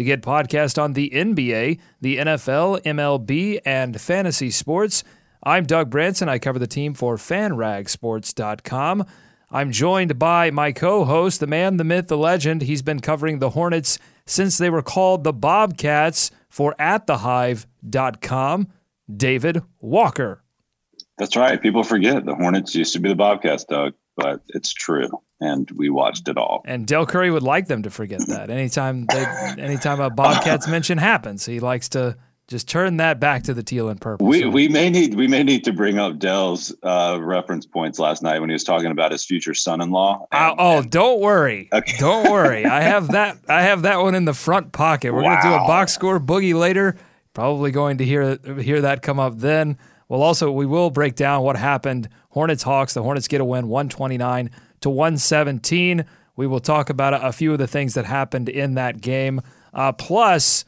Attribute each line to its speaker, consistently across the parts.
Speaker 1: to get podcast on the NBA, the NFL, MLB, and fantasy sports. I'm Doug Branson. I cover the team for fanragsports.com. I'm joined by my co host, the man, the myth, the legend. He's been covering the Hornets since they were called the Bobcats for atthehive.com, David Walker.
Speaker 2: That's right. People forget the Hornets used to be the Bobcats, Doug, but it's true. And we watched it all.
Speaker 1: And Dell Curry would like them to forget that. Anytime they, anytime a Bobcats mention happens, he likes to just turn that back to the teal and purple.
Speaker 2: We we may need we may need to bring up Dell's uh, reference points last night when he was talking about his future son-in-law.
Speaker 1: And, oh, and, don't worry, okay. don't worry. I have that I have that one in the front pocket. We're wow. gonna do a box score boogie later. Probably going to hear hear that come up then. Well, also we will break down what happened. Hornets Hawks. The Hornets get a win, one twenty nine to one seventeen. We will talk about a, a, few of the things that happened in that game. Uh, plus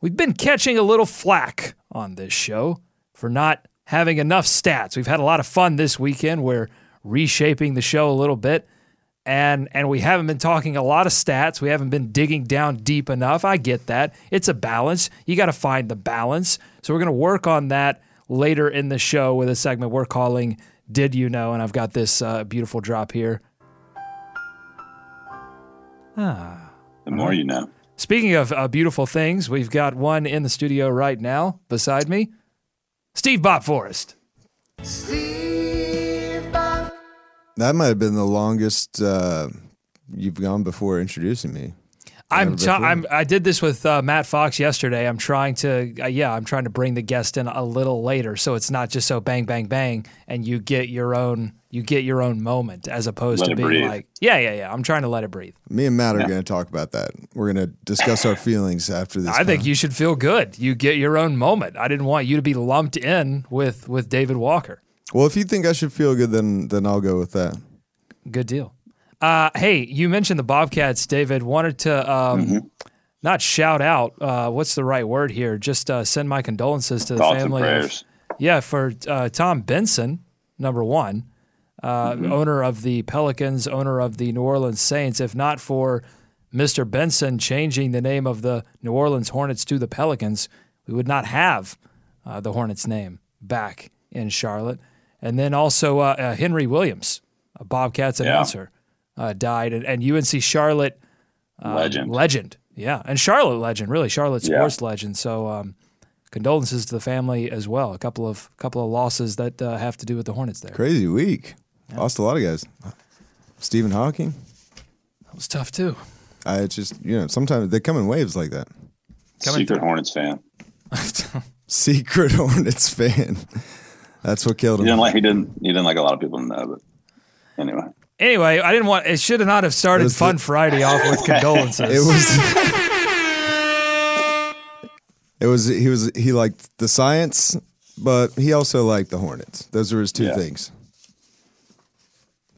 Speaker 1: We've been catching a little flack on this show for not having enough stats. We've had a lot of fun this weekend. We're reshaping the show a little bit. And, and we haven't been talking a lot of stats. We haven't been digging down deep enough. I get that. It's a balance. You got to find the balance. So we're going to work on that later in the show with a segment we're calling Did You Know? And I've got this uh, beautiful drop here.
Speaker 2: Ah. The more you know.
Speaker 1: Speaking of uh, beautiful things, we've got one in the studio right now beside me Steve Bob Forrest.
Speaker 3: Steve Bob. That might have been the longest uh, you've gone before introducing me.
Speaker 1: I'm, t- I'm I did this with uh, Matt Fox yesterday. I'm trying to uh, yeah, I'm trying to bring the guest in a little later so it's not just so bang bang bang and you get your own you get your own moment as opposed
Speaker 2: let
Speaker 1: to being
Speaker 2: breathe.
Speaker 1: like yeah, yeah, yeah. I'm trying to let it breathe.
Speaker 3: Me and Matt are yeah. going to talk about that. We're going to discuss our feelings after this.
Speaker 1: I think you should feel good. You get your own moment. I didn't want you to be lumped in with with David Walker.
Speaker 3: Well, if you think I should feel good then then I'll go with that.
Speaker 1: Good deal. Uh, hey, you mentioned the Bobcats, David. Wanted to um, mm-hmm. not shout out. Uh, what's the right word here? Just uh, send my condolences to the
Speaker 2: Thoughts
Speaker 1: family.
Speaker 2: Of,
Speaker 1: yeah, for uh, Tom Benson, number one, uh, mm-hmm. owner of the Pelicans, owner of the New Orleans Saints. If not for Mr. Benson changing the name of the New Orleans Hornets to the Pelicans, we would not have uh, the Hornets name back in Charlotte. And then also Henry Williams, a Bobcats announcer. Yeah uh, died, and, and, UNC Charlotte
Speaker 2: uh, legend,
Speaker 1: legend, yeah, and Charlotte legend, really Charlotte sports yeah. legend. So um, condolences to the family as well. A couple of couple of losses that uh, have to do with the Hornets there.
Speaker 3: Crazy week, yeah. lost a lot of guys. Stephen Hawking,
Speaker 1: that was tough too.
Speaker 3: I just you know sometimes they come in waves like that.
Speaker 2: Coming Secret through. Hornets fan.
Speaker 3: Secret Hornets fan. That's what killed him.
Speaker 2: He didn't like he didn't he didn't like a lot of people in that, but anyway.
Speaker 1: Anyway, I didn't want. It should not have started Fun Friday off with condolences.
Speaker 3: It was. it was. He was. He liked the science, but he also liked the Hornets. Those were his two yeah. things.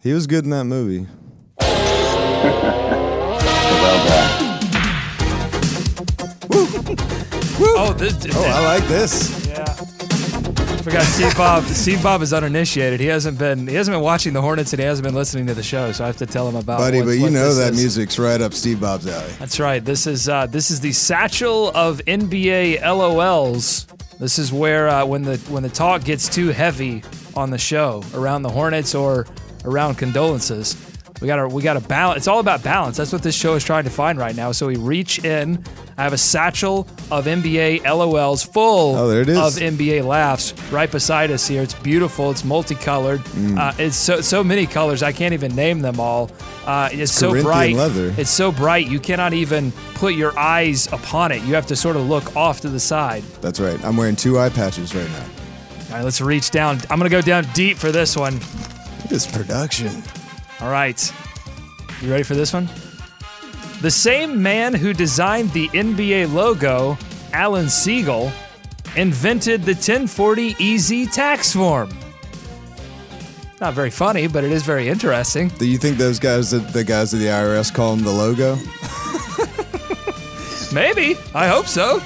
Speaker 3: He was good in that movie.
Speaker 2: well done.
Speaker 3: Woo. Woo.
Speaker 1: Oh, this,
Speaker 3: oh, I like this.
Speaker 1: Forgot Steve Bob. Steve Bob is uninitiated. He hasn't been he hasn't been watching the Hornets and he hasn't been listening to the show. So I have to tell him about.
Speaker 3: Buddy,
Speaker 1: what,
Speaker 3: but you know that
Speaker 1: is.
Speaker 3: music's right up Steve Bob's alley.
Speaker 1: That's right. This is uh, this is the satchel of NBA LOLs. This is where uh, when the when the talk gets too heavy on the show around the Hornets or around condolences, we got to we got to balance. It's all about balance. That's what this show is trying to find right now. So we reach in. I have a satchel of NBA LOLs full
Speaker 3: oh, there it is.
Speaker 1: of NBA laughs right beside us here. It's beautiful. It's multicolored. Mm. Uh, it's so so many colors. I can't even name them all. Uh, it's so bright.
Speaker 3: Leather.
Speaker 1: It's so bright. You cannot even put your eyes upon it. You have to sort of look off to the side.
Speaker 3: That's right. I'm wearing two eye patches right now.
Speaker 1: All right, let's reach down. I'm gonna go down deep for this one.
Speaker 3: This production.
Speaker 1: All right. You ready for this one? The same man who designed the NBA logo, Alan Siegel, invented the 1040 EZ tax form. Not very funny, but it is very interesting.
Speaker 3: Do you think those guys, the guys of the IRS, call him the logo?
Speaker 1: Maybe. I hope so.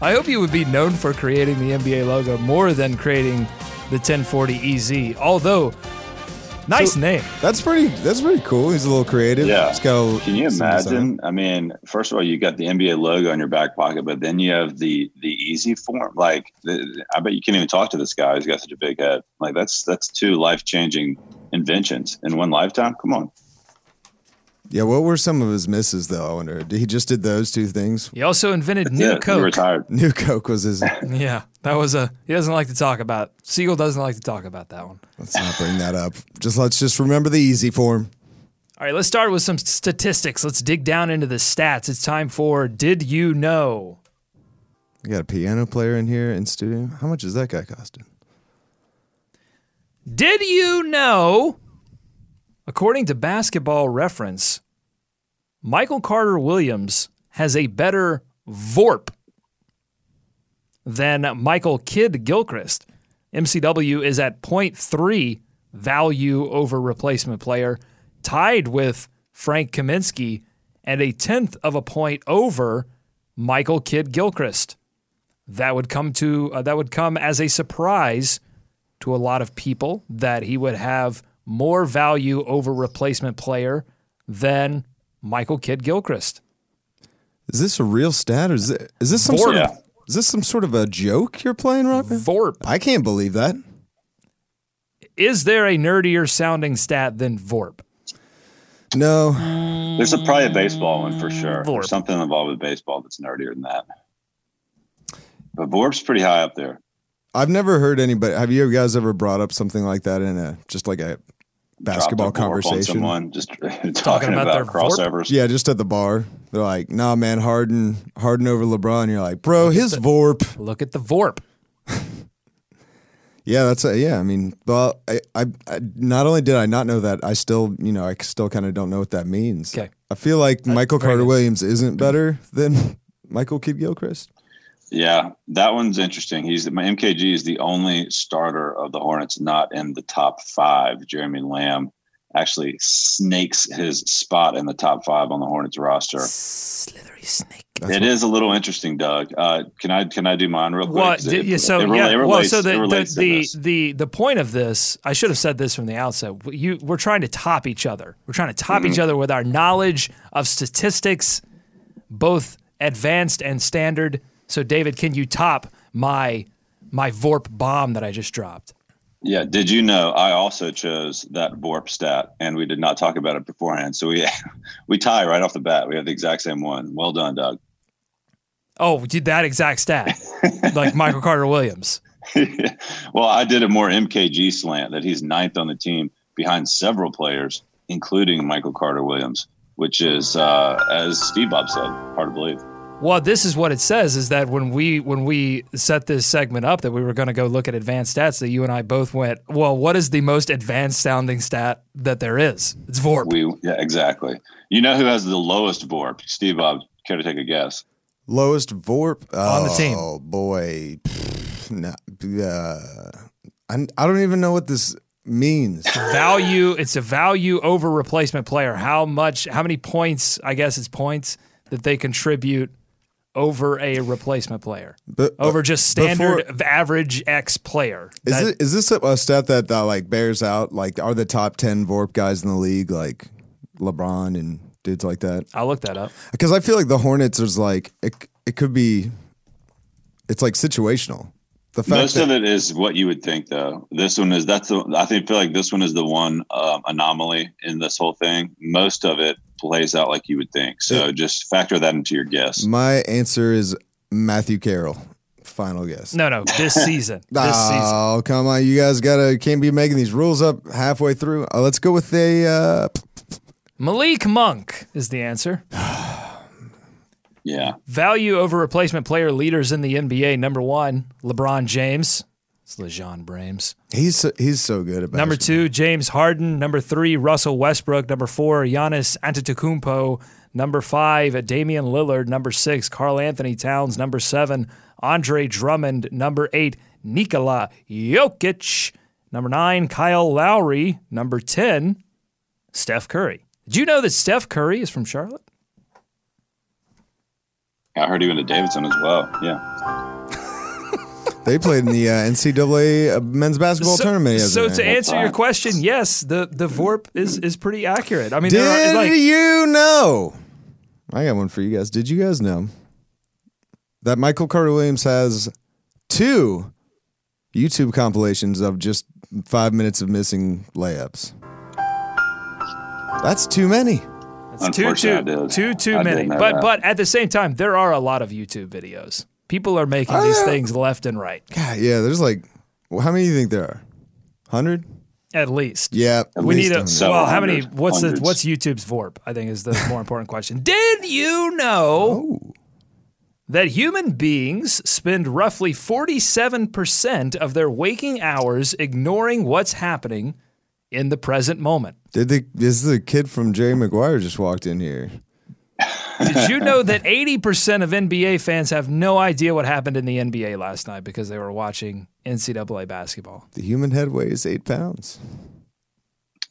Speaker 1: I hope you would be known for creating the NBA logo more than creating the 1040 EZ. Although, nice
Speaker 3: So-
Speaker 1: name.
Speaker 3: That's pretty. That's pretty cool. He's a little creative.
Speaker 2: Yeah.
Speaker 3: It's got a-
Speaker 2: Can you
Speaker 3: some design.
Speaker 2: imagine? I mean, first of all, you got the NBA logo in your back pocket, but then you have the the easy form. Like, the, I bet you can't even talk to this guy. He's got such a big head. Like, that's that's two life changing inventions in one lifetime. Come on.
Speaker 3: Yeah. What were some of his misses though? I wonder. Did he just did those two things?
Speaker 1: He also invented
Speaker 2: That's
Speaker 1: New
Speaker 2: it. He
Speaker 1: Coke.
Speaker 2: retired.
Speaker 3: New Coke was his.
Speaker 1: Yeah, that was a. He doesn't like to talk about. Siegel doesn't like to talk about that one.
Speaker 3: let's not bring that up. Just let's just remember the easy form.
Speaker 1: All right, let's start with some statistics. Let's dig down into the stats. It's time for Did You Know?
Speaker 3: We got a piano player in here in studio. How much is that guy costing?
Speaker 1: Did you know? According to basketball reference, Michael Carter Williams has a better VORP than Michael Kidd Gilchrist. MCW is at 0.3 value over replacement player, tied with Frank Kaminsky, and a tenth of a point over Michael Kidd Gilchrist. That would come to uh, that would come as a surprise to a lot of people that he would have more value over replacement player than Michael Kidd Gilchrist.
Speaker 3: Is this a real stat or is, it, is this some sort of is this some sort of a joke you're playing, Rock?
Speaker 1: VORP.
Speaker 3: I can't believe that.
Speaker 1: Is there a nerdier sounding stat than VORP?
Speaker 3: No,
Speaker 2: There's a probably a baseball one for sure.
Speaker 1: Vorp.
Speaker 2: There's something involved with baseball that's nerdier than that. But Vorp's pretty high up there.
Speaker 3: I've never heard anybody. Have you guys ever brought up something like that in a just like a basketball
Speaker 2: Dropped a Vorp on
Speaker 3: conversation?
Speaker 2: Someone just talking,
Speaker 1: about
Speaker 2: about,
Speaker 1: their Vorp?
Speaker 2: crossovers.
Speaker 3: Yeah, just at the bar. They're like, "Nah, man, Harden, Harden over LeBron." You're like, "Bro, his Vorp."
Speaker 1: Look at the VORP.
Speaker 3: Yeah, that's a, yeah. I mean, well, I, I, I not only did I not know that, I still, you know, I still kind of don't know what that means.
Speaker 1: Okay.
Speaker 3: I feel like Michael Carter
Speaker 1: good.
Speaker 3: Williams isn't better than Michael Kidd Gilchrist.
Speaker 2: Yeah, that one's interesting. He's my MKG is the only starter of the Hornets not in the top five. Jeremy Lamb actually snakes his spot in the top five on the Hornets roster.
Speaker 1: Slithery snake.
Speaker 3: That's
Speaker 2: It is a little interesting, Doug. Uh, can I can I do mine real quick?
Speaker 1: What?
Speaker 2: 'Cause
Speaker 1: Did
Speaker 2: it-
Speaker 1: you, so
Speaker 2: it rela-
Speaker 1: yeah.
Speaker 2: it
Speaker 1: well, so
Speaker 2: it
Speaker 1: the the the, the the point of this, I should have said this from the outset. You, we're trying to top each other. We're trying to top
Speaker 2: Mm-hmm.
Speaker 1: each other with our knowledge of statistics, both advanced and standard. So, David, can you top my my VORP bomb that I just dropped?
Speaker 2: Yeah. Did you know I also chose that VORP stat and we did not talk about it beforehand. So we we tie right off the bat. We have the exact same one. Well done, Doug.
Speaker 1: Oh, did that exact stat, like Michael Carter Williams.
Speaker 2: well, I did a more MKG slant that he's ninth on the team behind several players, including Michael Carter Williams, which is, uh, as Steve Bob said, hard to believe.
Speaker 1: Well, this is what it says: is that when we when we set this segment up, that we were going to go look at advanced stats, that you and I both went, well, what is the most advanced sounding stat that there is? It's VORP.
Speaker 2: We, yeah, exactly. You know who has the lowest VORP? Steve Bob, care to take a guess?
Speaker 3: lowest Vorp
Speaker 1: On the team.
Speaker 3: Oh boy, Pfft, no, uh, I, I don't even know what this means.
Speaker 1: value. It's a value over replacement player. How much? How many points? I guess it's points that they contribute over a replacement player,
Speaker 3: But
Speaker 1: over just standard
Speaker 3: before-
Speaker 1: average X player.
Speaker 3: Is
Speaker 1: That-
Speaker 3: it is this a, a stat that uh, like bears out? Like, are the top ten Vorp guys in the league like LeBron and dudes like that?
Speaker 1: I'll look that up.
Speaker 3: Because I feel like the Hornets is like it. It could be. It's like situational. The fact
Speaker 2: Most
Speaker 3: that
Speaker 2: of it is what you would think, though. This one is that's the I think feel like this one is the one um, anomaly in this whole thing. Most of it plays out like you would think. So just factor that into your guess.
Speaker 3: my answer is Matthew Carroll. Final guess.
Speaker 1: No, no, this season. This season.
Speaker 3: Oh come on! You guys gotta can't be making these rules up halfway through. Uh, let's go with a. Uh,
Speaker 1: Malik Monk is the answer.
Speaker 2: Yeah,
Speaker 1: Value over replacement player leaders in the NBA. Number one, LeBron James, It's LeJean Brames.
Speaker 3: He's so, he's so good at
Speaker 1: Number
Speaker 3: basketball.
Speaker 1: two, James Harden. Number three, Russell Westbrook. Number four, Giannis Antetokounmpo. Number five, Damian Lillard. Number six, Karl Anthony Towns. Number seven, Andre Drummond. Number eight, Nikola Jokic. Number nine, Kyle Lowry. Number 10, Steph Curry. Did you know that Steph Curry is from Charlotte?
Speaker 2: I heard he went to Davidson as well. Yeah.
Speaker 3: They played in the uh, NCAA uh, men's basketball
Speaker 1: so,
Speaker 3: tournament.
Speaker 1: So
Speaker 3: yesterday.
Speaker 1: to answer your question, yes, the the VORP is is pretty accurate. I mean,
Speaker 3: Did
Speaker 1: are, like,
Speaker 3: you know? I got one for you guys. Did you guys know that Michael Carter Williams has two YouTube compilations of just five minutes of missing layups? That's too many.
Speaker 1: It's too too
Speaker 2: Unfortunately, I did.
Speaker 1: too too many. But
Speaker 2: that.
Speaker 1: but at the same time, there are a lot of YouTube videos. People are making these
Speaker 3: yeah.
Speaker 1: things left and right,
Speaker 3: God, yeah, there's like, well, how many do you think there are? Hundred?
Speaker 1: at least.
Speaker 3: Yeah, at
Speaker 1: we
Speaker 3: least
Speaker 1: need a
Speaker 3: 100.
Speaker 2: So
Speaker 1: well. How many?
Speaker 2: hundreds,
Speaker 1: What's the what's YouTube's VORP? I think is the more important question. Did you know
Speaker 3: Oh.
Speaker 1: that human beings spend roughly forty-seven percent of their waking hours ignoring what's happening in the present moment?
Speaker 3: Did the is the kid from Jerry Maguire just walked in here?
Speaker 1: Did you know that 80% of NBA fans have no idea what happened in the NBA last night because they were watching NCAA basketball?
Speaker 3: The human head weighs eight pounds.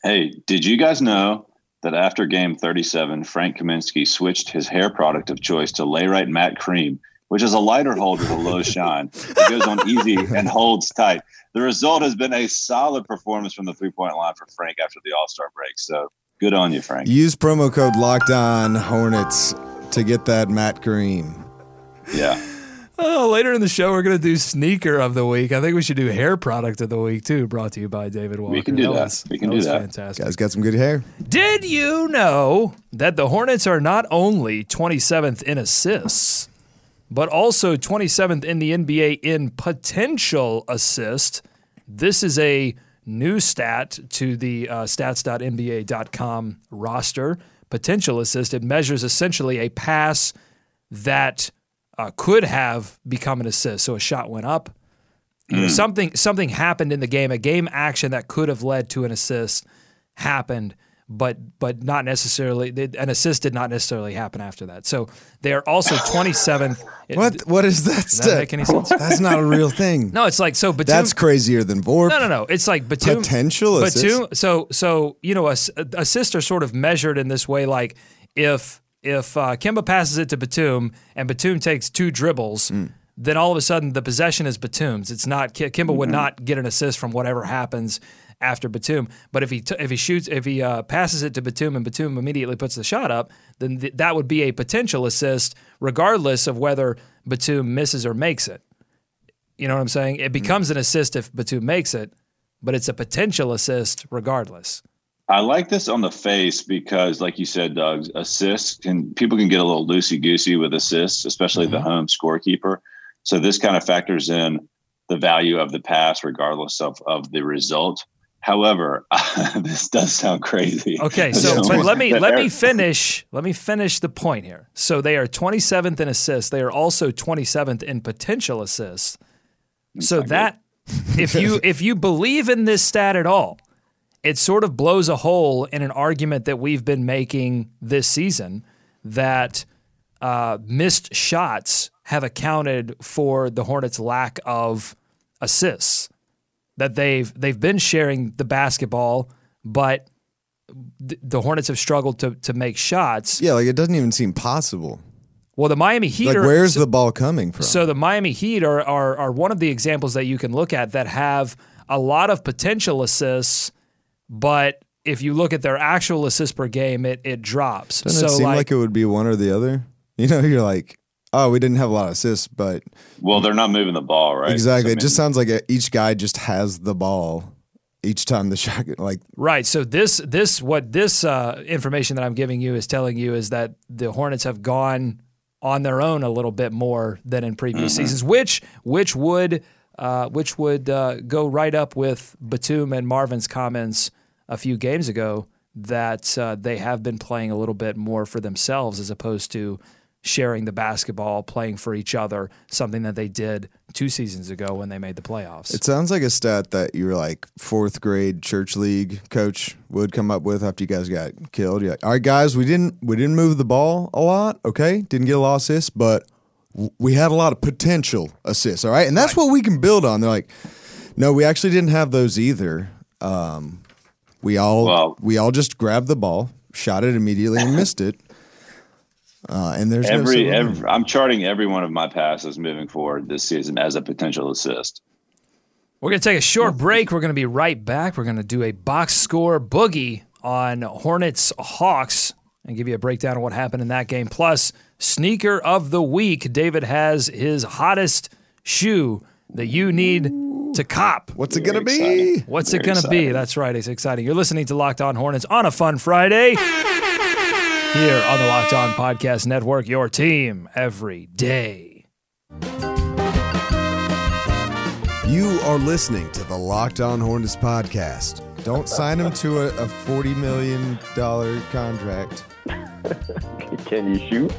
Speaker 2: Hey, did you guys know that after game 37, Frank Kaminsky switched his hair product of choice to Layrite Matte Cream, which is a lighter hold with a low shine. It goes on easy and holds tight. The result has been a solid performance from the three point line for Frank after the All Star break. So good on you, Frank.
Speaker 3: Use promo code Locked On Hornets to get that matte cream.
Speaker 2: Yeah.
Speaker 1: Oh, later in the show, we're going to do sneaker of the week. I think we should do hair product of the week too, brought to you by David Walker.
Speaker 2: We can do that.
Speaker 1: Was,
Speaker 2: We can
Speaker 1: that
Speaker 2: do
Speaker 1: was
Speaker 2: that.
Speaker 1: fantastic.
Speaker 3: Guys got some good hair.
Speaker 1: Did you know that the Hornets are not only 27th in assists, but also 27th in the NBA in potential assist? This is a new stat to the uh, stats.nba.com roster. Potential assist. It measures essentially a pass that uh, could have become an assist. So a shot went up. You know, something something happened in the game, a game action that could have led to an assist happened, but but not necessarily an assist did not necessarily happen after that. So they are also 27th.
Speaker 3: What? What is that?
Speaker 1: Does that make any sense?
Speaker 3: That's not a real thing.
Speaker 1: No, it's like so. Batum,
Speaker 3: That's crazier than Vorp.
Speaker 1: no, no, no. It's like Batum
Speaker 3: Potential
Speaker 1: Batum. So, so you know, ass- assists are sort of measured in this way. Like if if uh, Kemba passes it to Batum and Batum takes two dribbles,
Speaker 3: Hmm.
Speaker 1: then all of a sudden the possession is Batum's. It's not Ki- Kemba would not get an assist from whatever happens after Batum. But if he t- if he shoots if he uh, passes it to Batum and Batum immediately puts the shot up, then th- that would be a potential assist, regardless of whether Batum misses or makes it. You know what I'm saying? It becomes an assist if Batum makes it, but it's a potential assist regardless.
Speaker 2: I like this on the face because, like you said, Doug, assists can people can get a little loosey goosey with assists, especially the home scorekeeper. So this kind of factors in the value of the pass, regardless of of the result. However, this does sound crazy.
Speaker 1: Okay, so let me let me finish let me finish the point here. So they are 27th in assists. They are also 27th in potential assists. So that if you if you believe in this stat at all, it sort of blows a hole in an argument that we've been making this season that uh, missed shots have accounted for the Hornets' lack of assists. That they've they've been sharing the basketball, but th- the Hornets have struggled to to make shots.
Speaker 3: Yeah, like it doesn't even seem possible.
Speaker 1: Well, the Miami Heat
Speaker 3: Like
Speaker 1: are
Speaker 3: where's
Speaker 1: so,
Speaker 3: the ball coming from?
Speaker 1: so the Miami Heat are, are are one of the examples that you can look at that have a lot of potential assists, but if you look at their actual assists per game, it it drops.
Speaker 3: Doesn't
Speaker 1: so
Speaker 3: it seem like,
Speaker 1: like,
Speaker 3: it would be one or the other? You know, you're like, oh, we didn't have a lot of assists, but
Speaker 2: Well, they're not moving the ball, right?
Speaker 3: exactly.
Speaker 2: So, I
Speaker 3: it just sounds like each guy just has the ball each time the shot. Like
Speaker 1: Right. So this this what this uh, information that I'm giving you is telling you is that the Hornets have gone on their own a little bit more than in previous seasons, which which would uh, which would uh, go right up with Batum and Marvin's comments a few games ago that uh, they have been playing a little bit more for themselves as opposed to sharing the basketball, playing for each other, something that they did two seasons ago when they made the playoffs.
Speaker 3: It sounds like a stat that your like fourth grade church league coach would come up with after you guys got killed. You're like, all right, guys, we didn't we didn't move the ball a lot, okay? Didn't get a lot of assists, but we had a lot of potential assists. All right, and that's what we can build on. They're like, no, we actually didn't have those either. Um, we all
Speaker 2: Well-
Speaker 3: we all just grabbed the ball, shot it immediately, and missed it. Uh, and there's
Speaker 2: every,
Speaker 3: silver lining.
Speaker 2: every I'm charting every one of my passes moving forward this season as a potential assist.
Speaker 1: We're going to take a short break. We're going to be right back. We're going to do a box score boogie on Hornets Hawks and give you a breakdown of what happened in that game. Plus, sneaker of the week. David has his hottest shoe that you need to cop.
Speaker 3: What's it gonna be?
Speaker 2: exciting.
Speaker 1: What's it going to be? That's right. It's exciting. You're listening to Locked On Hornets on a fun Friday here on the Locked On Podcast Network, your team every day.
Speaker 3: You are listening to the Locked On Hornets podcast. Don't sign him to a, a forty million dollar contract.
Speaker 4: Can you shoot?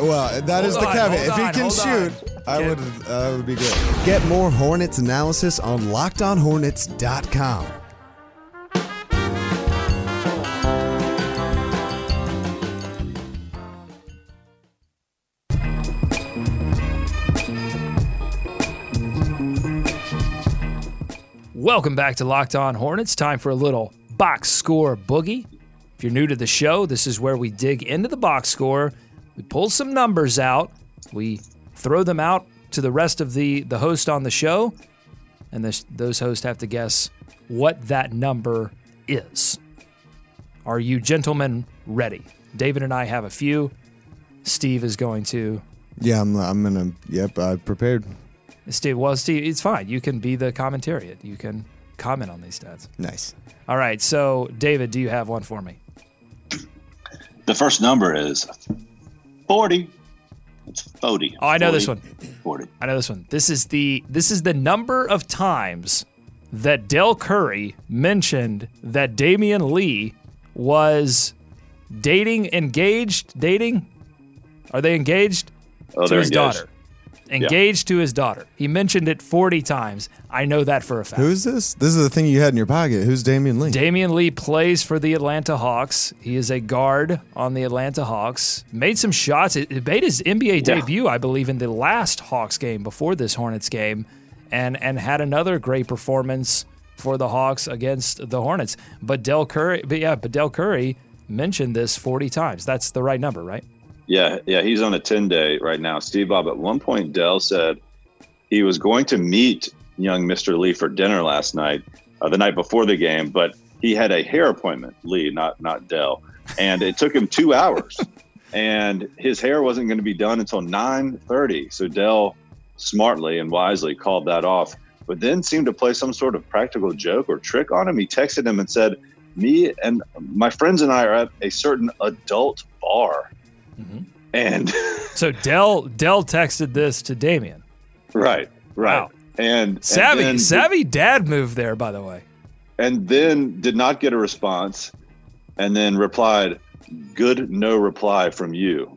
Speaker 3: Well, that is
Speaker 1: Hold
Speaker 3: the
Speaker 1: on,
Speaker 3: caveat. If he
Speaker 1: on,
Speaker 3: can
Speaker 1: hold on.
Speaker 3: shoot, I would. Uh, that would be good. Get more Hornets analysis on LockedOnHornets.com.
Speaker 1: Welcome back to Locked On Hornets. Time for a little box score boogie. If you're new to the show, this is where we dig into the box score. We pull some numbers out. We throw them out to the rest of the the host on the show, and this, those hosts have to guess what that number is. Are you gentlemen ready? David and I have a few. Steve is going to.
Speaker 3: Yeah, I'm. I'm gonna. Yep, I prepared.
Speaker 1: Steve, well, Steve, it's fine. You can be the commentariat. You can comment on these stats.
Speaker 3: Nice.
Speaker 1: All right. So, David, do you have one for me?
Speaker 2: The first number is 40. It's 40.
Speaker 1: Oh, I know this
Speaker 2: one. 40.
Speaker 1: I know this one. This is the this is the number of times that Dell Curry mentioned that Damian Lee was dating, engaged, dating. Are they engaged
Speaker 2: Oh,
Speaker 1: to
Speaker 2: they're
Speaker 1: his
Speaker 2: engaged.
Speaker 1: daughter? Engaged to his daughter. He mentioned it 40 times. I know that for a fact.
Speaker 3: Who's this? This is the thing you had in your pocket. Who's Damian Lee?
Speaker 1: Damian Lee plays for the Atlanta Hawks. He is a guard on the Atlanta Hawks. Made some shots. It, it made his NBA
Speaker 2: Yeah.
Speaker 1: debut, I believe, in the last Hawks game before this Hornets game, and and had another great performance for the Hawks against the Hornets. But Dell Curry, but yeah, but Dell Curry mentioned this 40 times. That's the right number, right?
Speaker 2: Yeah, yeah, he's on a 10 day right now. Steve Bob, at one point, Dell said he was going to meet young Mr. Lee for dinner last night, uh, the night before the game, but he had a hair appointment, Lee, not not Dell, and it took him two hours, and his hair wasn't going to be done until 9:30. So Dell smartly and wisely called that off, but then seemed to play some sort of practical joke or trick on him. He texted him and said, "Me and my friends and I are at a certain adult bar." And
Speaker 1: So Dell Dell texted this to Damian.
Speaker 2: right, right.
Speaker 1: Wow.
Speaker 2: And and
Speaker 1: Savvy,
Speaker 2: then-
Speaker 1: savvy dad move there, by the way.
Speaker 2: and then did not get a response, and then replied, "Good, no reply from you."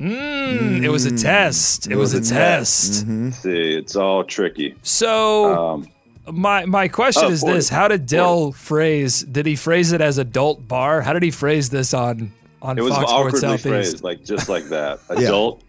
Speaker 1: Mm, it was a test. It, was, a test.
Speaker 3: Mhm.
Speaker 2: See, it's all tricky.
Speaker 1: So
Speaker 2: Um,
Speaker 1: my my question
Speaker 2: Oh,
Speaker 1: is
Speaker 2: 40.
Speaker 1: this: How did Dell phrase? Did he phrase it as adult bar? How did he phrase this on on
Speaker 2: it was
Speaker 1: Fox
Speaker 2: awkwardly
Speaker 1: Southeast?
Speaker 2: phrased, like just like that. Adult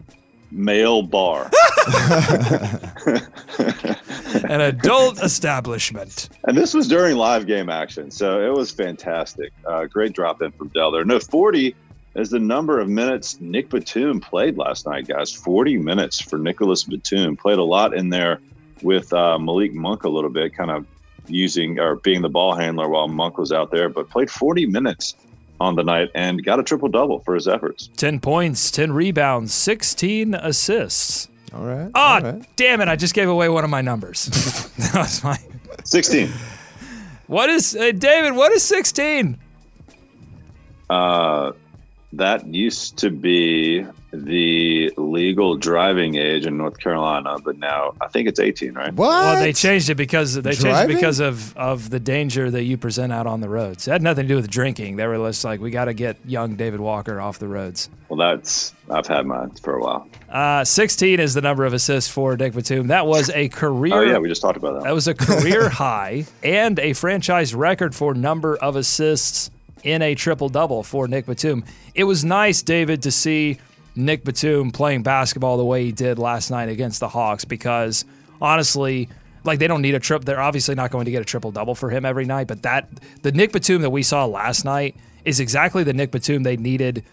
Speaker 2: male bar.
Speaker 1: An adult establishment.
Speaker 2: And this was during live game action, so it was fantastic. Uh, great drop in from Dell there. No, 40 is the number of minutes Nick Batum played last night, guys. 40 minutes for Nicholas Batum. Played a lot in there with uh, Malik Monk a little bit, kind of using or being the ball handler while Monk was out there, but played 40 minutes on the night and got a triple double for his efforts.
Speaker 1: Ten points, ten rebounds, sixteen assists.
Speaker 3: All right.
Speaker 1: Oh,
Speaker 3: all right.
Speaker 1: damn it! I just gave away one of my numbers. that was my.
Speaker 2: 16.
Speaker 1: What is uh, David? What is sixteen?
Speaker 2: Uh, that used to be the legal driving age in North Carolina, but now I think it's 18, right?
Speaker 3: What?
Speaker 1: Well, they changed it because they changed it because of, of the danger that you present out on the roads. It had nothing to do with drinking. They were just like, we got to get young David Walker off the roads.
Speaker 2: Well, that's I've had mine for a while.
Speaker 1: Uh, 16 is the number of assists for Nick Batum. That was a career.
Speaker 2: Oh yeah, we just talked about that.
Speaker 1: That was a career high and a franchise record for number of assists in a triple double for Nick Batum. It was nice, David, to see Nick Batum playing basketball the way he did last night against the Hawks because honestly, like they don't need a trip. They're obviously not going to get a triple double for him every night, but that the Nick Batum that we saw last night is exactly the Nick Batum they needed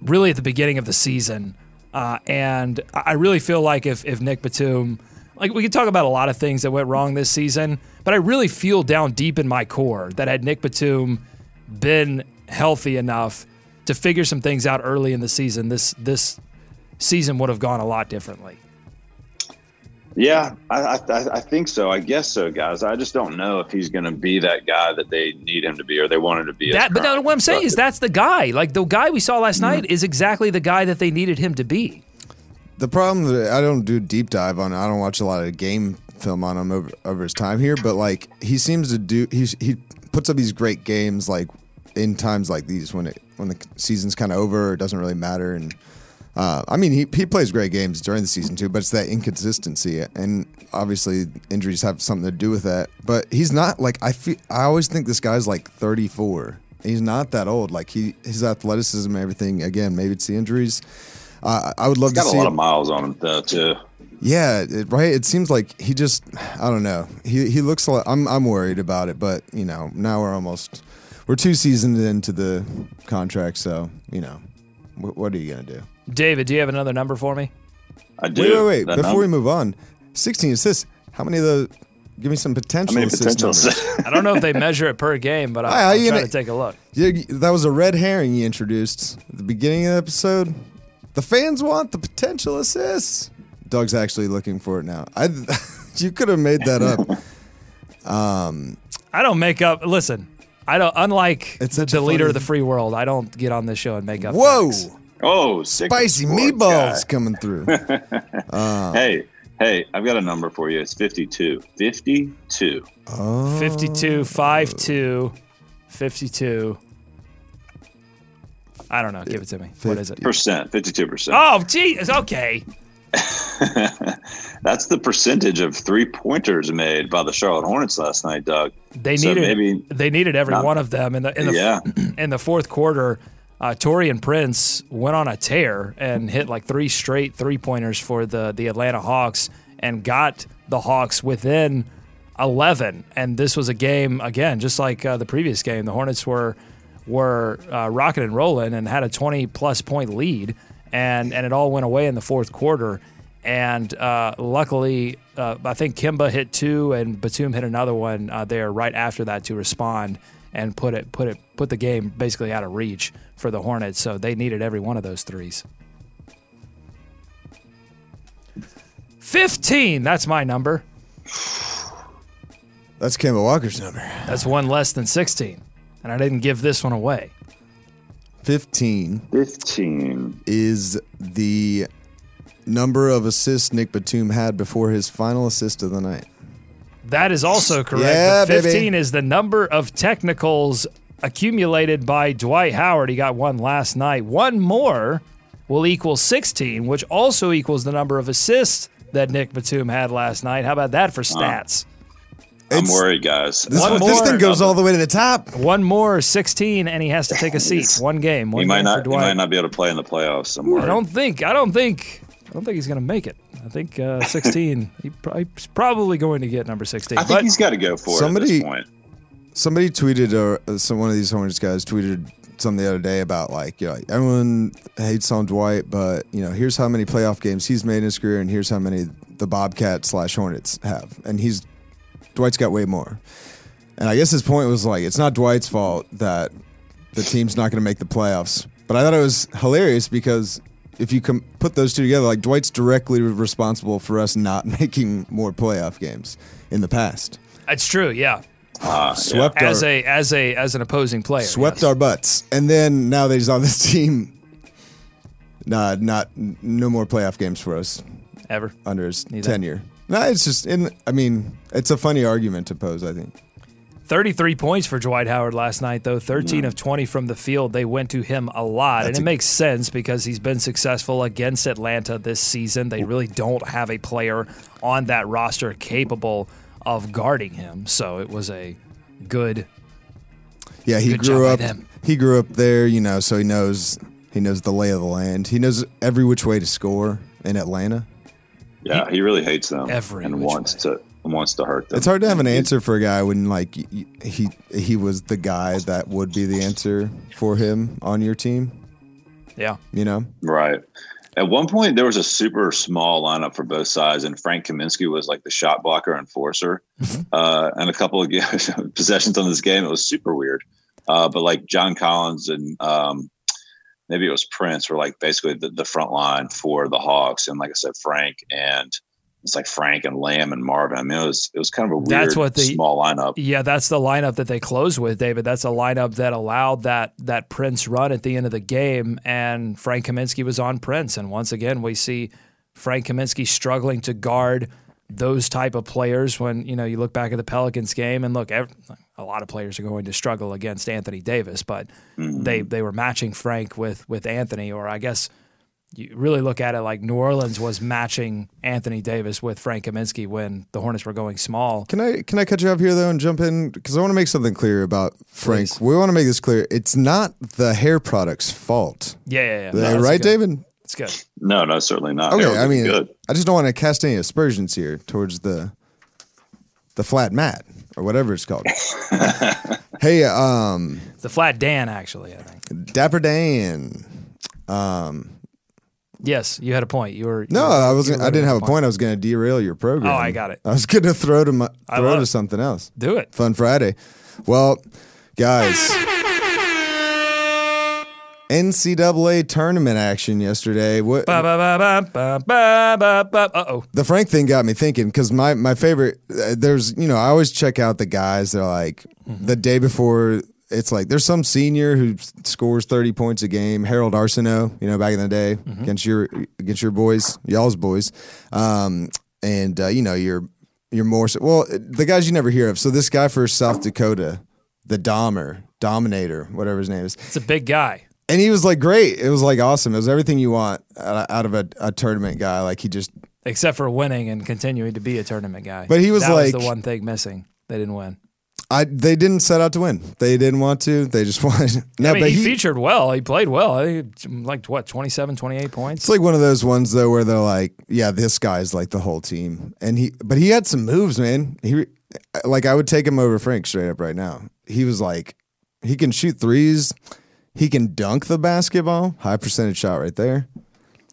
Speaker 1: really at the beginning of the season. Uh, and I really feel like if, if Nick Batum, like we could talk about a lot of things that went wrong this season, but I really feel down deep in my core that had Nick Batum been healthy enough to figure some things out early in the season, this this season would have gone a lot differently.
Speaker 2: Yeah, I, I I think so. I guess so, guys. I just don't know if he's going to be that guy that they need him to be or they want him to be. as
Speaker 1: That, but no,
Speaker 2: current.
Speaker 1: what I'm saying is that's the guy. Like the guy we saw last hmm. night is exactly the guy that they needed him to be.
Speaker 3: The problem that I don't do deep dive on. I don't watch a lot of game film on him over, over his time here, but like he seems to do. He's he puts up these great games like in times like these when it when the season's kind of over. It doesn't really matter. And uh, I mean, he he plays great games during the season too, but it's that inconsistency, and obviously injuries have something to do with that. But he's not like I feel. I always think this guy's like 34. He's not that old. Like he his athleticism, and everything. Again, maybe it's the injuries. Uh, I would love
Speaker 2: He's got
Speaker 3: to
Speaker 2: a lot
Speaker 3: him-
Speaker 2: of miles on him though too.
Speaker 3: Yeah, it, right. It seems like he just I don't know. He he looks like I'm I'm worried about it, but you know now we're almost we're two seasons into the contract, so you know what, what are you gonna do?
Speaker 1: David, do you have another number for me?
Speaker 2: I do.
Speaker 3: Wait, wait, wait.
Speaker 2: That
Speaker 3: Before we move on, 16 assists. How many of the? Give me some potential
Speaker 2: I mean,
Speaker 3: assist
Speaker 2: potential.
Speaker 1: I don't know if they measure it per game, but
Speaker 3: Hi,
Speaker 1: I,
Speaker 3: how
Speaker 1: I'll
Speaker 3: you
Speaker 1: try
Speaker 3: gonna-
Speaker 1: to take a look.
Speaker 3: Yeah, that was a red herring you introduced at the beginning of the episode. The fans want the potential assists. Doug's actually looking for it now. I, you could have made that up.
Speaker 1: Um, I don't make up. Listen, I don't. Unlike
Speaker 3: It's
Speaker 1: the,
Speaker 3: such
Speaker 1: leader of the free world, I don't get on this show and make up.
Speaker 3: Whoa,
Speaker 1: facts.
Speaker 2: oh, sick
Speaker 3: spicy meatballs
Speaker 2: guy.
Speaker 3: coming through.
Speaker 2: Um, hey, hey, I've got a number for you. It's 52. 52.
Speaker 3: Oh,
Speaker 1: 52, 52, 52. I don't know. Give it to me. What is it?
Speaker 2: Percent. 52%.
Speaker 1: Oh, geez. Okay.
Speaker 2: That's the percentage of three pointers made by the Charlotte Hornets last night, Doug.
Speaker 1: They
Speaker 2: So
Speaker 1: needed
Speaker 2: maybe-
Speaker 1: they needed every
Speaker 2: Not-
Speaker 1: one of them in the in the
Speaker 2: Yeah.
Speaker 1: in the fourth quarter. Uh, Taurean Prince went on a tear and hit like three straight three pointers for the the Atlanta Hawks and got the Hawks within eleven. And this was a game again, just like uh, the previous game. The Hornets were were uh, rocking and rolling and had a twenty plus point lead, and and it all went away in the fourth quarter. And uh, luckily, uh, I think Kemba hit two, and Batum hit another one uh, there right after that to respond and put it put it put the game basically out of reach for the Hornets. So they needed every one of those threes. Fifteen. That's my number.
Speaker 3: that's Kemba Walker's number.
Speaker 1: That's one less than sixteen, and I didn't give this one away.
Speaker 3: 15
Speaker 2: 15.
Speaker 3: is the number of assists Nick Batum had before his final assist of the night.
Speaker 1: That is also correct.
Speaker 3: Yeah,
Speaker 1: but
Speaker 3: baby.
Speaker 1: 15 is the number of technicals accumulated by Dwight Howard. He got one last night. One more will equal 16, which also equals the number of assists that Nick Batum had last night. How about that for stats?
Speaker 2: I'm
Speaker 3: It's-
Speaker 2: worried, guys.
Speaker 3: This,
Speaker 1: One
Speaker 3: this
Speaker 1: more.
Speaker 3: thing goes all the way to the top.
Speaker 1: One more, 16, and he has to take a seat. One game. One
Speaker 2: He might
Speaker 1: game
Speaker 2: not.
Speaker 1: for
Speaker 2: He might not be able to play in the playoffs. I'm
Speaker 1: I don't think. I don't think. I don't think he's going to make it. I think uh, 16. he probably, he's probably going to get number 16.
Speaker 2: I think
Speaker 1: but
Speaker 2: he's got to go for it
Speaker 3: Somebody-
Speaker 2: this.
Speaker 3: Somebody tweeted, or uh, some one of these Hornets guys tweeted something the other day about like, you know, like, everyone hates on Dwight, but you know, here's how many playoff games he's made in his career, and here's how many the Bobcat slash Hornets have, and he's Dwight's got way more. And I guess his point was like, it's not Dwight's fault that the team's not going to make the playoffs. But I thought it was hilarious because if you com- put those two together, like Dwight's directly responsible for us not making more playoff games in the past.
Speaker 1: That's true. Yeah.
Speaker 2: Ah,
Speaker 3: Swept
Speaker 1: As
Speaker 3: our,
Speaker 1: a as a as an opposing player.
Speaker 3: swept
Speaker 1: yes.
Speaker 3: our butts, and then now that he's on this team, Nah, not no more playoff games for us
Speaker 1: Ever.
Speaker 3: under his
Speaker 1: Neither.
Speaker 3: tenure. No, it's just in. I mean, it's a funny argument to pose. I think.
Speaker 1: 33 points for Dwight Howard last night, though. 13 of 20 from the field. They went to him a lot.
Speaker 3: That's
Speaker 1: and it
Speaker 3: a-
Speaker 1: makes sense because he's been successful against Atlanta this season. They really don't have a player on that roster capable of guarding him. So it was a good.
Speaker 3: Yeah, he
Speaker 1: Good
Speaker 3: grew up. He grew up there, you know, so he knows he knows the lay of the land. He knows every which way to score in Atlanta.
Speaker 2: Yeah, he really hates them
Speaker 1: Every
Speaker 2: and wants
Speaker 1: way.
Speaker 2: to wants to hurt them.
Speaker 3: It's hard to have an answer for a guy when like y- y- he he was the guy that would be the answer for him on your team.
Speaker 1: Yeah.
Speaker 3: You know,
Speaker 2: Right. At one point, there was a super small lineup for both sides, and Frank Kaminsky was like the shot blocker enforcer.
Speaker 1: Mm-hmm.
Speaker 2: Uh, and a couple of ga- possessions on this game, it was super weird. Uh, but like John Collins and um, maybe it was Prince were like basically the, the front line for the Hawks, and like I said, Frank and it's like Frank and Lamb and Marvin. I mean, it was it was kind of a weird
Speaker 1: That's what the-
Speaker 2: small lineup.
Speaker 1: Yeah, that's the lineup that they closed with, David. That's a lineup that allowed that that Prince run at the end of the game, and Frank Kaminsky was on Prince. And once again, we see Frank Kaminsky struggling to guard those type of players. When you know you look back at the Pelicans game, and look, ev a lot of players are going to struggle against Anthony Davis, but mm-hmm. they they were matching Frank with with Anthony, or I guess. You really look at it like New Orleans was matching Anthony Davis with Frank Kaminsky when the Hornets were going small.
Speaker 3: can I can I cut you off here though and jump in because I want to make something clear about Frank.
Speaker 1: Please.
Speaker 3: We want to make this clear. It's not the hair product's fault,
Speaker 1: Yeah, yeah, yeah. No,
Speaker 3: right,
Speaker 1: good.
Speaker 3: David?
Speaker 1: It's good.
Speaker 2: No, no, certainly not.
Speaker 3: Okay,
Speaker 2: It
Speaker 3: I mean,
Speaker 2: good.
Speaker 3: I just don't want to cast any aspersions here towards the the flat mat or whatever it's called. hey, um,
Speaker 1: It's the flat Dan, actually. I think.
Speaker 3: Dapper Dan.
Speaker 1: Yes, you had a point. You were
Speaker 3: No,
Speaker 1: you were-
Speaker 3: I was. I didn't have a
Speaker 1: point.
Speaker 3: point. I was going to derail your program.
Speaker 1: Oh, I got it.
Speaker 3: I was going to throw to my, throw to something else.
Speaker 1: Do it.
Speaker 3: Fun Friday. Well, guys, NCAA tournament action yesterday. What
Speaker 1: ba. Uh-oh.
Speaker 3: the Frank thing got me thinking because my my favorite. Uh, there's you know I always check out the guys that are like
Speaker 1: Mm-hmm.
Speaker 3: the day before. It's like there's some senior who scores 30 points a game. Harold Arceneaux, you know, back in the day
Speaker 1: Mm-hmm.
Speaker 3: against your against your boys, y'all's boys, um, and uh, you know you're you're more so, well the guys you never hear of. So this guy for South Dakota, the Dahmer, Dominator, whatever his name is,
Speaker 1: It's a big guy.
Speaker 3: And he was like great. It was like awesome. It was everything you want out of a, a tournament guy. Like he just
Speaker 1: Except for winning and continuing to be a tournament guy.
Speaker 3: But he was
Speaker 1: that
Speaker 3: like-
Speaker 1: was the one thing missing. They didn't win.
Speaker 3: I they didn't set out to win. They didn't want to. They just wanted. No,
Speaker 1: I mean,
Speaker 3: but
Speaker 1: he,
Speaker 3: he,
Speaker 1: featured well. He played well. Think it's mm, like what 27, 28 points.
Speaker 3: it's like one of those ones though where they're like, yeah, this guy's like the whole team, and he, but he had some moves, man. He like I would take him over Frank straight up right now. He was like, he can shoot threes, he can dunk the basketball, high percentage shot right there.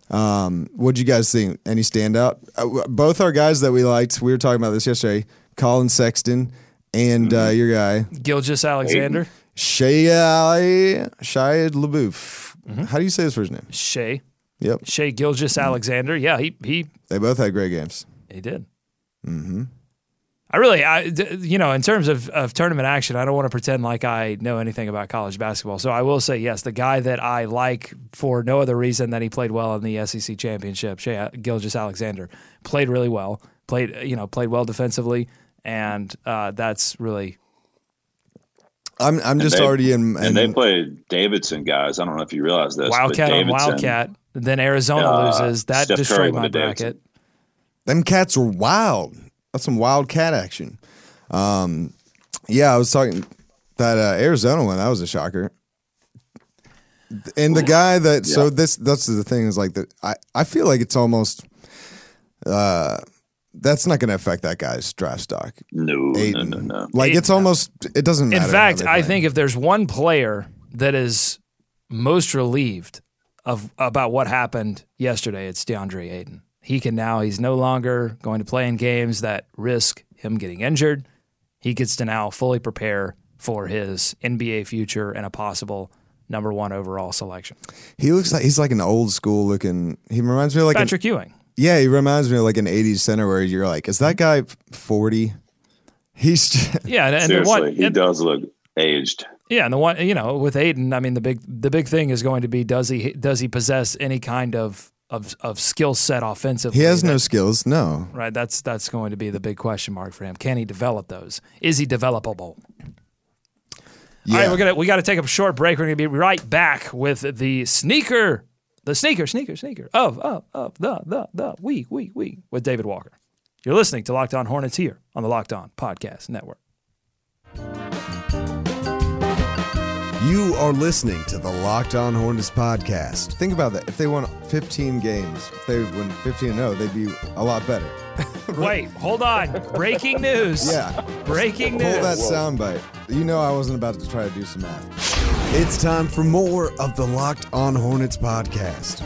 Speaker 3: Um, what'd you guys think? Any standout? Uh, both our guys that we liked. We were talking about this yesterday. Collin Sexton and uh, your guy
Speaker 1: Gilgeous Alexander,
Speaker 3: Shai Shai LaBeouf.
Speaker 1: Mm-hmm.
Speaker 3: How do you say his first name?
Speaker 1: Shea,
Speaker 3: Yep.
Speaker 1: Shea Gilgeous Alexander. Yeah, he he
Speaker 3: They both had great games.
Speaker 1: He did. Mm-hmm. I really, I, d- you know, in terms of, of tournament action, I don't want to pretend like I know anything about college basketball. So I will say, yes, the guy that I like for no other reason than he played well in the SEC championship, Shea Gilgeous Alexander, played really well. Played, you know, played well defensively, and uh, that's really
Speaker 3: I'm I'm just
Speaker 2: they-
Speaker 3: already in.
Speaker 2: And they
Speaker 3: in-
Speaker 2: played Davidson guys. I don't know if you realize this. but
Speaker 1: Wildcat on Wildcat. Then Arizona
Speaker 2: Uh,
Speaker 1: loses. That
Speaker 2: Steph Curry
Speaker 1: destroyed my
Speaker 2: went to Davidson.
Speaker 1: bracket.
Speaker 3: them cats are wild. That's some wild cat action. Um, yeah, I was talking that uh, Arizona one. That was a shocker. And the guy that so this that's the thing is like that I I feel like it's almost uh that's not going to affect that guy's draft stock.
Speaker 2: No, no,
Speaker 3: Ayton.
Speaker 2: no, no.
Speaker 3: Like it's almost it doesn't matter.
Speaker 1: In fact, I
Speaker 3: play.
Speaker 1: think if there's one player that is most relieved of about what happened yesterday, it's DeAndre Ayton. He can now he's no longer going to play in games that risk him getting injured. He gets to now fully prepare for his NBA future and a possible number one overall selection.
Speaker 3: he looks like he's like an old school looking. He reminds me of like an,
Speaker 1: Patrick Ewing.
Speaker 3: Yeah, he reminds me of like an '80s center where you're like, is that guy 40? He's just,
Speaker 1: Yeah, and, and the
Speaker 2: Seriously,
Speaker 1: one
Speaker 2: he
Speaker 1: and,
Speaker 2: does look aged.
Speaker 1: Yeah, and the one you know with Ayton, I mean the big the big thing is going to be does he does he possess any kind of of of skill set offensively?
Speaker 3: He has
Speaker 1: that-
Speaker 3: no skills. No.
Speaker 1: right. That's that's going to be the big question mark for him. Can he develop those? Is he developable?
Speaker 3: Yeah.
Speaker 1: All right, we're gonna we got to take a short break. We're gonna be right back with the sneaker, the sneaker, sneaker, sneaker of of of the the the week week week with David Walker. You're listening to Locked On Hornets here on the Locked On Podcast Network.
Speaker 3: You are listening to the Locked On Hornets podcast. Think about that. If they won 15 games, if they win 15 0, they'd be a lot better.
Speaker 1: Wait, hold on. Breaking news.
Speaker 3: Yeah.
Speaker 1: Breaking
Speaker 3: Pull
Speaker 1: news.
Speaker 3: that soundbite. You know I wasn't about to try to do some math. It's time for more of the Locked On Hornets podcast.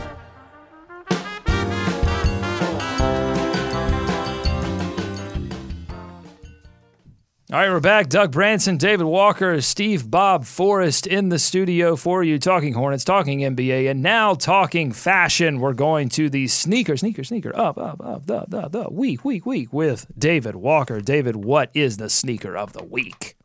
Speaker 1: All right, we're back. Doug Branson, David Walker, Steve Bob Forrest in the studio for you, talking Hornets, talking NBA, and now talking fashion. We're going to the sneaker, sneaker, sneaker, up, up, up, the, the, the, week, week, week with David Walker. David, what is the sneaker of the week?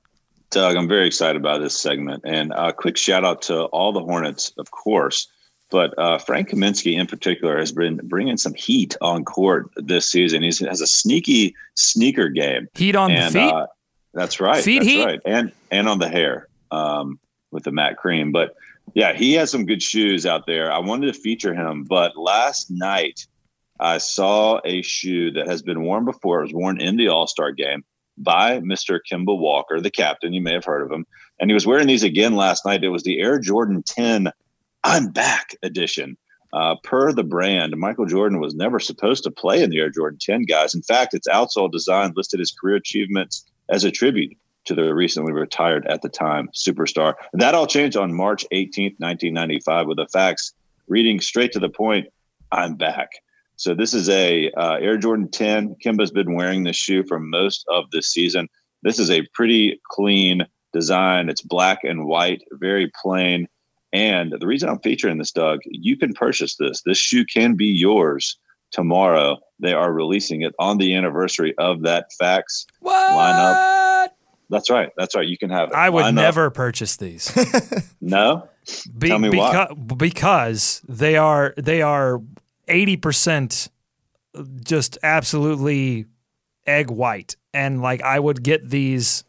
Speaker 2: Doug, I'm very excited about this segment. And a quick shout out to all the Hornets, of course. But uh, Frank Kaminsky, in particular, has been bringing some heat on court this season. He's, has a sneaky sneaker game.
Speaker 1: Heat on
Speaker 2: and,
Speaker 1: the feet?
Speaker 2: Uh, that's right.
Speaker 1: Feet
Speaker 2: that's
Speaker 1: heat?
Speaker 2: right. And and on the hair um, with the matte cream. But yeah, he has some good shoes out there. I wanted to feature him, but last night I saw a shoe that has been worn before. It was worn in the All Star game by Mr. Kemba Walker, the captain. You may have heard of him. And he was wearing these again last night. It was the Air Jordan 10 I'm Back edition. Uh, per the brand, Michael Jordan was never supposed to play in the Air Jordan 10, guys. In fact, its outsole design listed his career achievements as a tribute to the recently retired at the time superstar. That all changed on March 18th, 1995, with the fax reading straight to the point I'm back. So this is a uh, Air Jordan 10. Kemba's been wearing this shoe for most of this season. This is a pretty clean design. It's black and white, very plain. And the reason I'm featuring this, Doug, you can purchase this. This shoe can be yours tomorrow. They are releasing it on the anniversary of that fax
Speaker 1: What?
Speaker 2: lineup. That's right. That's right. You can have it.
Speaker 1: I would
Speaker 2: Line up.
Speaker 1: never purchase these.
Speaker 2: No.
Speaker 1: Be,
Speaker 2: Tell me why.
Speaker 1: because they are they are eighty percent just absolutely egg white, and like I would get these,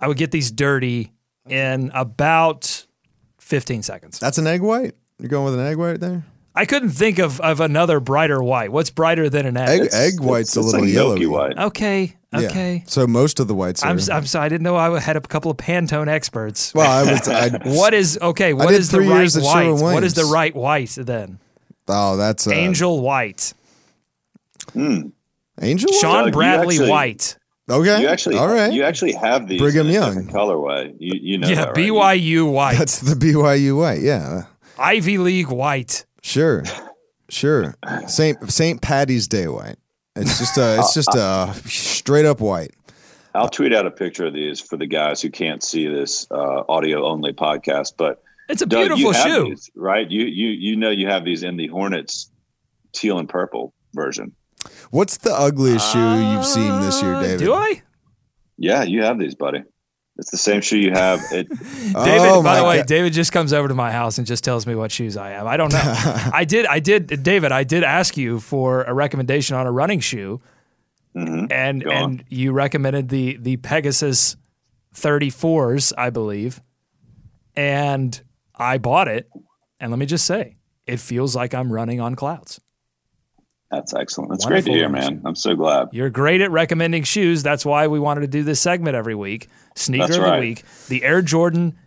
Speaker 1: I would get these dirty in about fifteen seconds.
Speaker 3: That's an egg white? You're going with an egg white there?
Speaker 1: I couldn't think of, of another brighter white. What's brighter than an egg?
Speaker 3: Egg, egg white's a
Speaker 2: It's
Speaker 3: little
Speaker 2: like
Speaker 3: yellow.
Speaker 2: white.
Speaker 1: Okay,
Speaker 3: Yeah.
Speaker 1: okay.
Speaker 3: So most of the whites are.
Speaker 1: I'm, s- I'm sorry. I didn't know I had a couple of Pantone experts.
Speaker 3: well, I was. I,
Speaker 1: What is okay? What
Speaker 3: did
Speaker 1: is the right white? What is the right white then?
Speaker 3: oh, that's uh,
Speaker 1: Angel white. Hmm.
Speaker 3: Angel.
Speaker 1: Sean
Speaker 2: Doug,
Speaker 1: Bradley
Speaker 2: actually-
Speaker 1: White.
Speaker 3: Okay.
Speaker 2: You actually,
Speaker 3: All right.
Speaker 2: you actually have these
Speaker 3: Brigham Young.
Speaker 2: different colorway. You, you know
Speaker 1: yeah,
Speaker 2: that, right?
Speaker 1: BYU White.
Speaker 3: That's the BYU white. Yeah.
Speaker 1: Ivy League White.
Speaker 3: Sure. Sure. Saint Saint Patty's Day white. It's just a. It's just a straight up white.
Speaker 2: I'll tweet out a picture of these for the guys who can't see this uh, audio only podcast. But
Speaker 1: It's a
Speaker 2: Doug,
Speaker 1: beautiful shoe.
Speaker 2: these, right? You you you know you have these in the Hornets teal and purple version.
Speaker 3: What's the ugliest shoe you've seen this year,
Speaker 1: Uh,
Speaker 3: David?
Speaker 1: Do I?
Speaker 2: Yeah, you have these, buddy. It's the same shoe you have. It,
Speaker 1: David,
Speaker 3: Oh,
Speaker 1: by the way,
Speaker 3: God.
Speaker 1: David just comes over to my house and just tells me what shoes I have. I don't know. I did, I did, David, I did ask you for a recommendation on a running shoe,
Speaker 2: Mhm.
Speaker 1: and
Speaker 2: Go on.
Speaker 1: and you recommended the the Pegasus 34s, I believe, and I bought it. And let me just say, it feels like I'm running on clouds.
Speaker 2: That's excellent. That's great to hear, man. I'm so glad.
Speaker 1: You're great at recommending shoes. That's why we wanted to do this segment every week. Sneaker
Speaker 2: That's
Speaker 1: of the
Speaker 2: right.
Speaker 1: week, the Air Jordan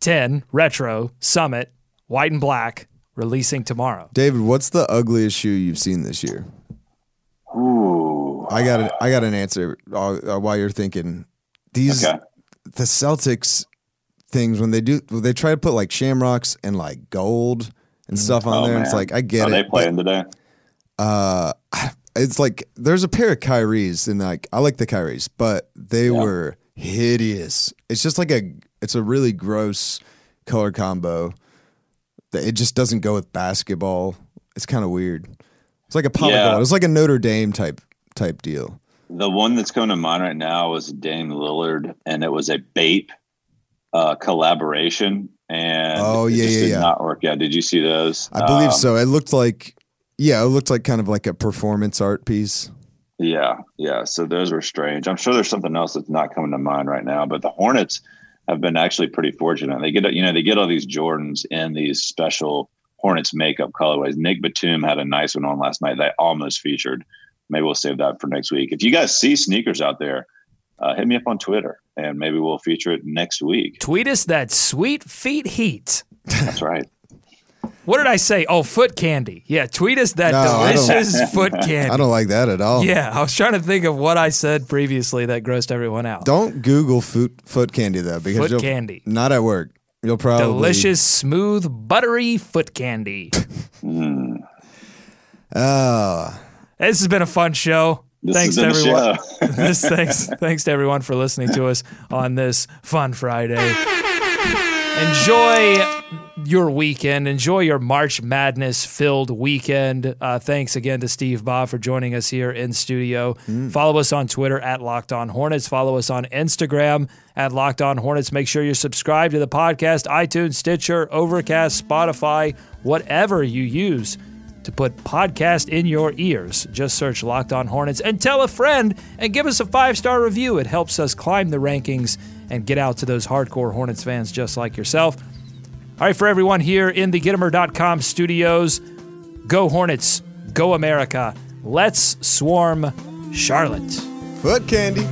Speaker 1: 10 Retro Summit, white and black, releasing tomorrow.
Speaker 3: David, what's the ugliest shoe you've seen this year?
Speaker 2: Ooh.
Speaker 3: I got a, I got an answer uh, uh, while you're thinking. These
Speaker 2: Okay.
Speaker 3: the Celtics things when they do when they try to put like shamrocks and like gold and stuff on
Speaker 2: Oh,
Speaker 3: there. It's like I get
Speaker 2: Are
Speaker 3: it.
Speaker 2: they
Speaker 3: but,
Speaker 2: playing today?
Speaker 3: Uh, it's like there's a pair of Kyries and like I like the Kyries, but they were hideous. It's just like a it's a really gross color combo. That It just doesn't go with basketball. It's kind of weird. It's like a of
Speaker 2: Yeah.
Speaker 3: It's like a Notre Dame type type deal.
Speaker 2: The one that's coming to mind right now was Dame Lillard, and it was a Bape uh, collaboration, and
Speaker 3: Oh,
Speaker 2: it
Speaker 3: yeah,
Speaker 2: just
Speaker 3: yeah,
Speaker 2: did
Speaker 3: yeah.
Speaker 2: not work out. Did you see those?
Speaker 3: I believe
Speaker 2: Um,
Speaker 3: so. It looked like, yeah, it looked like kind of like a performance art piece.
Speaker 2: Yeah, yeah. So those were strange. I'm sure there's something else that's not coming to mind right now, but the Hornets have been actually pretty fortunate. They get, you know, they get all these Jordans in these special Hornets makeup colorways. Nick Batum had a nice one on last night that I almost featured. Maybe we'll save that for next week. If you guys see sneakers out there, uh, hit me up on Twitter and maybe we'll feature it next week.
Speaker 1: Tweet us that sweet feet heat.
Speaker 2: That's right.
Speaker 1: What did I say? Oh, foot candy. Yeah, tweet us that
Speaker 3: No, I don't-
Speaker 1: delicious foot candy.
Speaker 3: I don't like that at all.
Speaker 1: Yeah, I was trying to think of what I said previously that grossed everyone out.
Speaker 3: Don't Google foot foot candy though, because
Speaker 1: Foot
Speaker 3: you'll,
Speaker 1: candy.
Speaker 3: Not at work. You'll probably
Speaker 1: Delicious, smooth, buttery foot candy.
Speaker 3: Oh,
Speaker 1: this has been a fun show.
Speaker 2: This
Speaker 1: thanks to everyone. this thanks thanks to everyone for listening to us on this fun Friday. Enjoy your weekend. Enjoy your March Madness filled weekend. Uh, thanks again to Steve Bob for joining us here in studio. Follow us on Twitter at Locked On Hornets. Follow us on Instagram at Locked On Hornets. Make sure you're subscribed to the podcast, iTunes, Stitcher, Overcast, Spotify, whatever you use to put podcast in your ears. Just search Locked On Hornets and tell a friend and give us a five star review. It helps us climb the rankings and get out to those hardcore Hornets fans just like yourself. All right, for everyone here in the Gittimer.com studios, go Hornets, go America. Let's swarm Charlotte.
Speaker 3: foot candy.